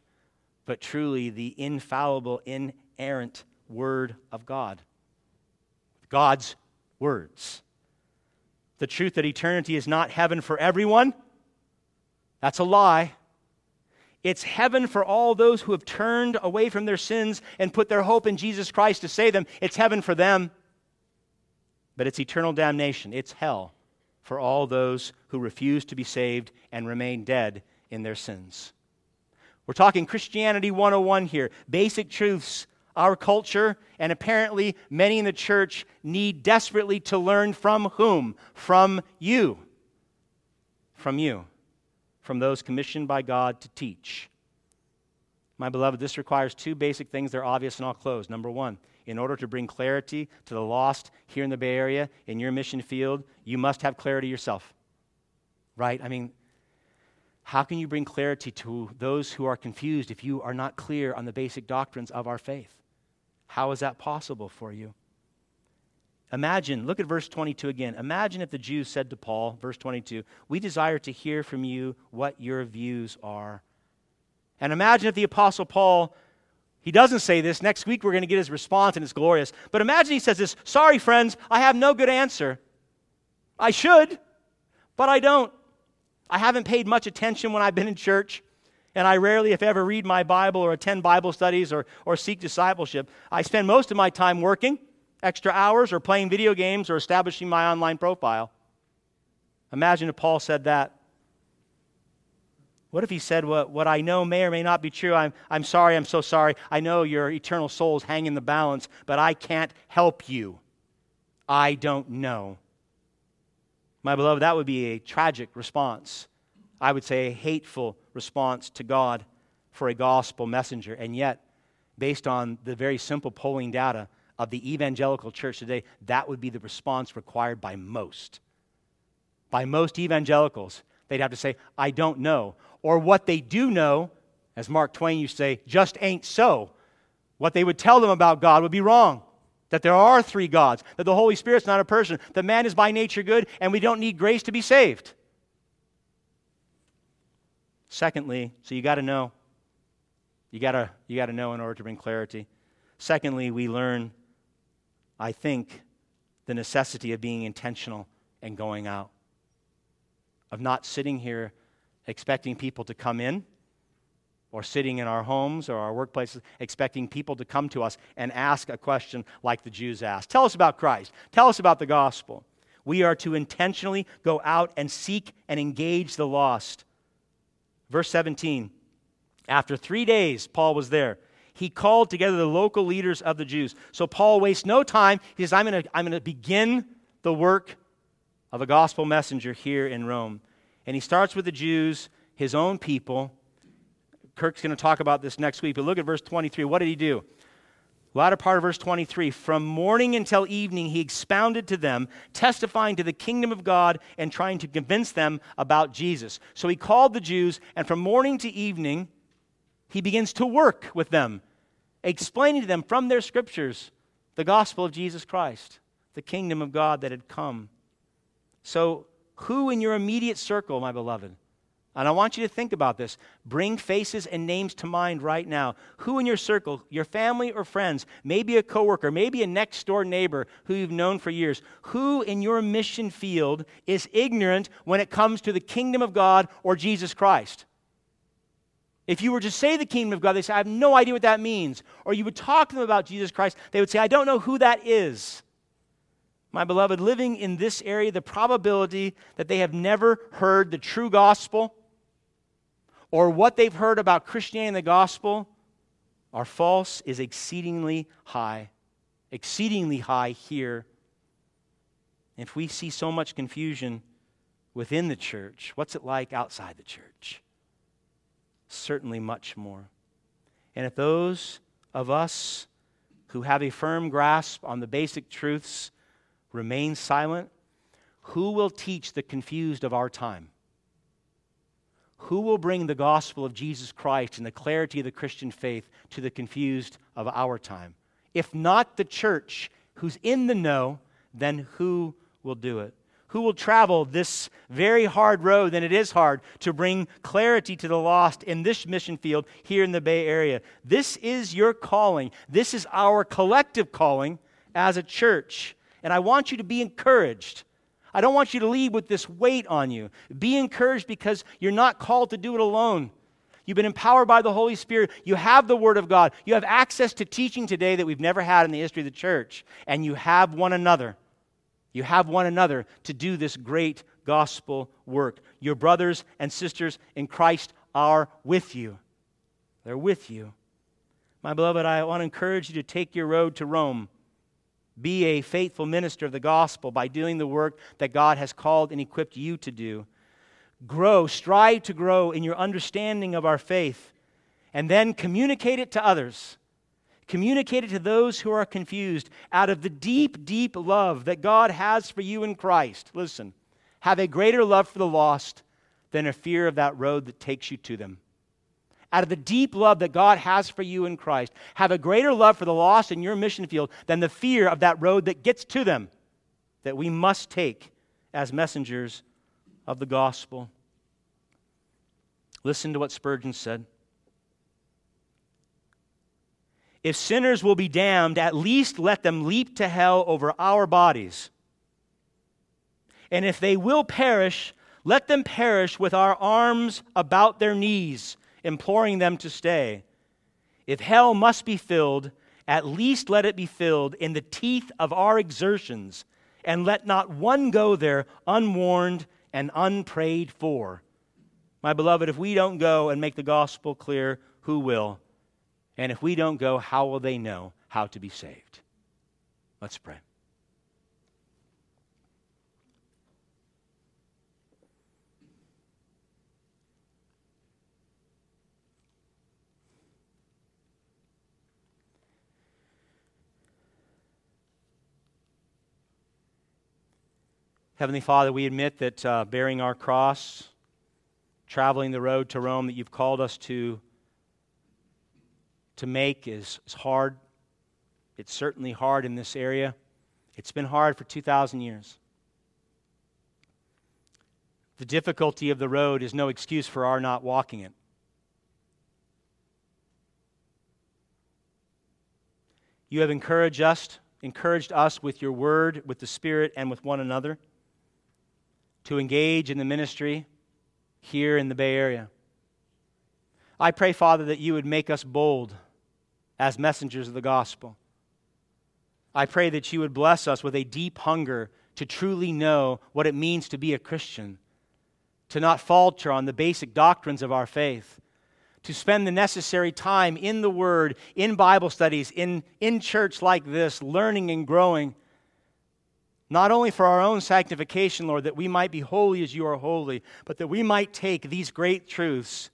but truly the infallible, inerrant Word of God. God's words. The truth that eternity is not heaven for everyone, that's a lie. It's heaven for all those who have turned away from their sins and put their hope in Jesus Christ to save them. It's heaven for them. But it's eternal damnation. It's hell for all those who refuse to be saved and remain dead in their sins. We're talking Christianity 101 here, basic truths our culture and apparently many in the church need desperately to learn from whom? From you. From you. From those commissioned by God to teach. My beloved, this requires two basic things. They're obvious and I'll close. Number one, in order to bring clarity to the lost here in the Bay Area, in your mission field, you must have clarity yourself. Right? I mean, how can you bring clarity to those who are confused if you are not clear on the basic doctrines of our faith? How is that possible for you? Imagine, look at verse 22 again. Imagine if the Jews said to Paul, verse 22, We desire to hear from you what your views are. And imagine if the Apostle Paul he doesn't say this. Next week, we're going to get his response, and it's glorious. But imagine he says this Sorry, friends, I have no good answer. I should, but I don't. I haven't paid much attention when I've been in church, and I rarely, if ever, read my Bible or attend Bible studies or, or seek discipleship. I spend most of my time working, extra hours, or playing video games or establishing my online profile. Imagine if Paul said that. What if he said, What, what I know may or may not be true? I'm, I'm sorry, I'm so sorry. I know your eternal souls hang in the balance, but I can't help you. I don't know. My beloved, that would be a tragic response. I would say a hateful response to God for a gospel messenger. And yet, based on the very simple polling data of the evangelical church today, that would be the response required by most. By most evangelicals, they'd have to say, I don't know or what they do know, as Mark Twain used to say, just ain't so. What they would tell them about God would be wrong. That there are three gods, that the Holy Spirit's not a person, that man is by nature good, and we don't need grace to be saved. Secondly, so you got to know. You got to you got to know in order to bring clarity. Secondly, we learn, I think, the necessity of being intentional and going out, of not sitting here expecting people to come in or sitting in our homes or our workplaces expecting people to come to us and ask a question like the Jews asked. Tell us about Christ. Tell us about the gospel. We are to intentionally go out and seek and engage the lost. Verse 17 After three days, Paul was there. He called together the local leaders of the Jews. So Paul wastes no time. He says, I'm going to I'm to begin the work of a gospel messenger here in Rome. And he starts with the Jews, his own people. Kirk's going to talk about this next week, but look at verse 23. What did he do? Latter part of verse 23 From morning until evening, he expounded to them, testifying to the kingdom of God and trying to convince them about Jesus. So he called the Jews, and from morning to evening, he begins to work with them, explaining to them from their scriptures the gospel of Jesus Christ, the kingdom of God that had come. So, who in your immediate circle, my beloved, and I want you to think about this. Bring faces and names to mind right now. Who in your circle, your family or friends, maybe a coworker, maybe a next door neighbor who you've known for years, who in your mission field is ignorant when it comes to the kingdom of God or Jesus Christ? If you were to say the kingdom of God, they say, I have no idea what that means. Or you would talk to them about Jesus Christ, they would say, I don't know who that is. My beloved, living in this area, the probability that they have never heard the true gospel or what they've heard about Christianity and the gospel are false is exceedingly high. Exceedingly high here. If we see so much confusion within the church, what's it like outside the church? Certainly much more. And if those of us who have a firm grasp on the basic truths remain silent, who will teach the confused of our time? who will bring the gospel of Jesus Christ and the clarity of the Christian faith to the confused of our time? If not the church who's in the know, then who will do it? Who will travel this very hard road, and it is hard, to bring clarity to the lost in this mission field here in the Bay Area? This is your calling. This is our collective calling as a church. And I want you to be encouraged I don't want you to leave with this weight on you. Be encouraged because you're not called to do it alone. You've been empowered by the Holy Spirit. You have the Word of God. You have access to teaching today that we've never had in the history of the church. And you have one another. You have one another to do this great gospel work. Your brothers and sisters in Christ are with you. They're with you. My beloved, I want to encourage you to take your road to Rome. Be a faithful minister of the gospel by doing the work that God has called and equipped you to do. Grow, strive to grow in your understanding of our faith, and then communicate it to others. Communicate it to those who are confused out of the deep, deep love that God has for you in Christ. Listen, have a greater love for the lost than a fear of that road that takes you to them out of the deep love that God has for you in Christ, have a greater love for the lost in your mission field than the fear of that road that gets to them that we must take as messengers of the gospel. Listen to what Spurgeon said. If sinners will be damned, at least let them leap to hell over our bodies. And if they will perish, let them perish with our arms about their knees imploring them to stay. If hell must be filled, at least let it be filled in the teeth of our exertions, and let not one go there unwarned and unprayed for. My beloved, if we don't go and make the gospel clear, who will? And if we don't go, how will they know how to be saved? Let's pray. Heavenly Father, we admit that uh, bearing our cross, traveling the road to Rome that you've called us to, to make is, is hard. It's certainly hard in this area. It's been hard for 2,000 years. The difficulty of the road is no excuse for our not walking it. You have encouraged us, encouraged us with your word, with the Spirit, and with one another to engage in the ministry here in the Bay Area. I pray, Father, that you would make us bold as messengers of the gospel. I pray that you would bless us with a deep hunger to truly know what it means to be a Christian, to not falter on the basic doctrines of our faith, to spend the necessary time in the Word, in Bible studies, in, in church like this, learning and growing, not only for our own sanctification, Lord, that we might be holy as you are holy, but that we might take these great truths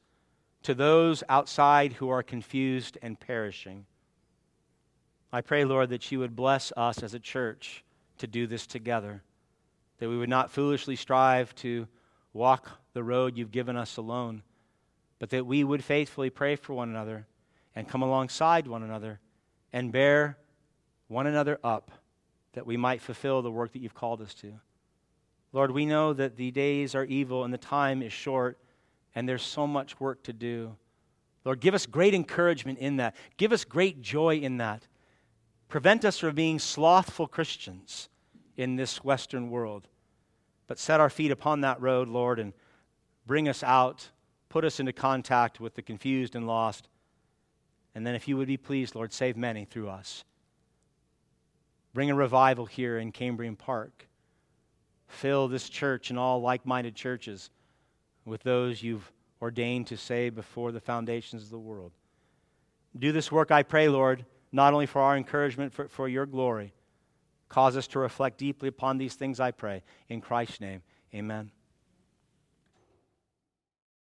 to those outside who are confused and perishing. I pray, Lord, that you would bless us as a church to do this together, that we would not foolishly strive to walk the road you've given us alone, but that we would faithfully pray for one another and come alongside one another and bear one another up, that we might fulfill the work that you've called us to. Lord, we know that the days are evil and the time is short, and there's so much work to do. Lord, give us great encouragement in that. Give us great joy in that. Prevent us from being slothful Christians in this Western world. But set our feet upon that road, Lord, and bring us out, put us into contact with the confused and lost. And then, if you would be pleased, Lord, save many through us. Bring a revival here in Cambrian Park. Fill this church and all like minded churches with those you've ordained to save before the foundations of the world. Do this work, I pray, Lord not only for our encouragement, for, for your glory. Cause us to reflect deeply upon these things, I pray. In Christ's name, amen.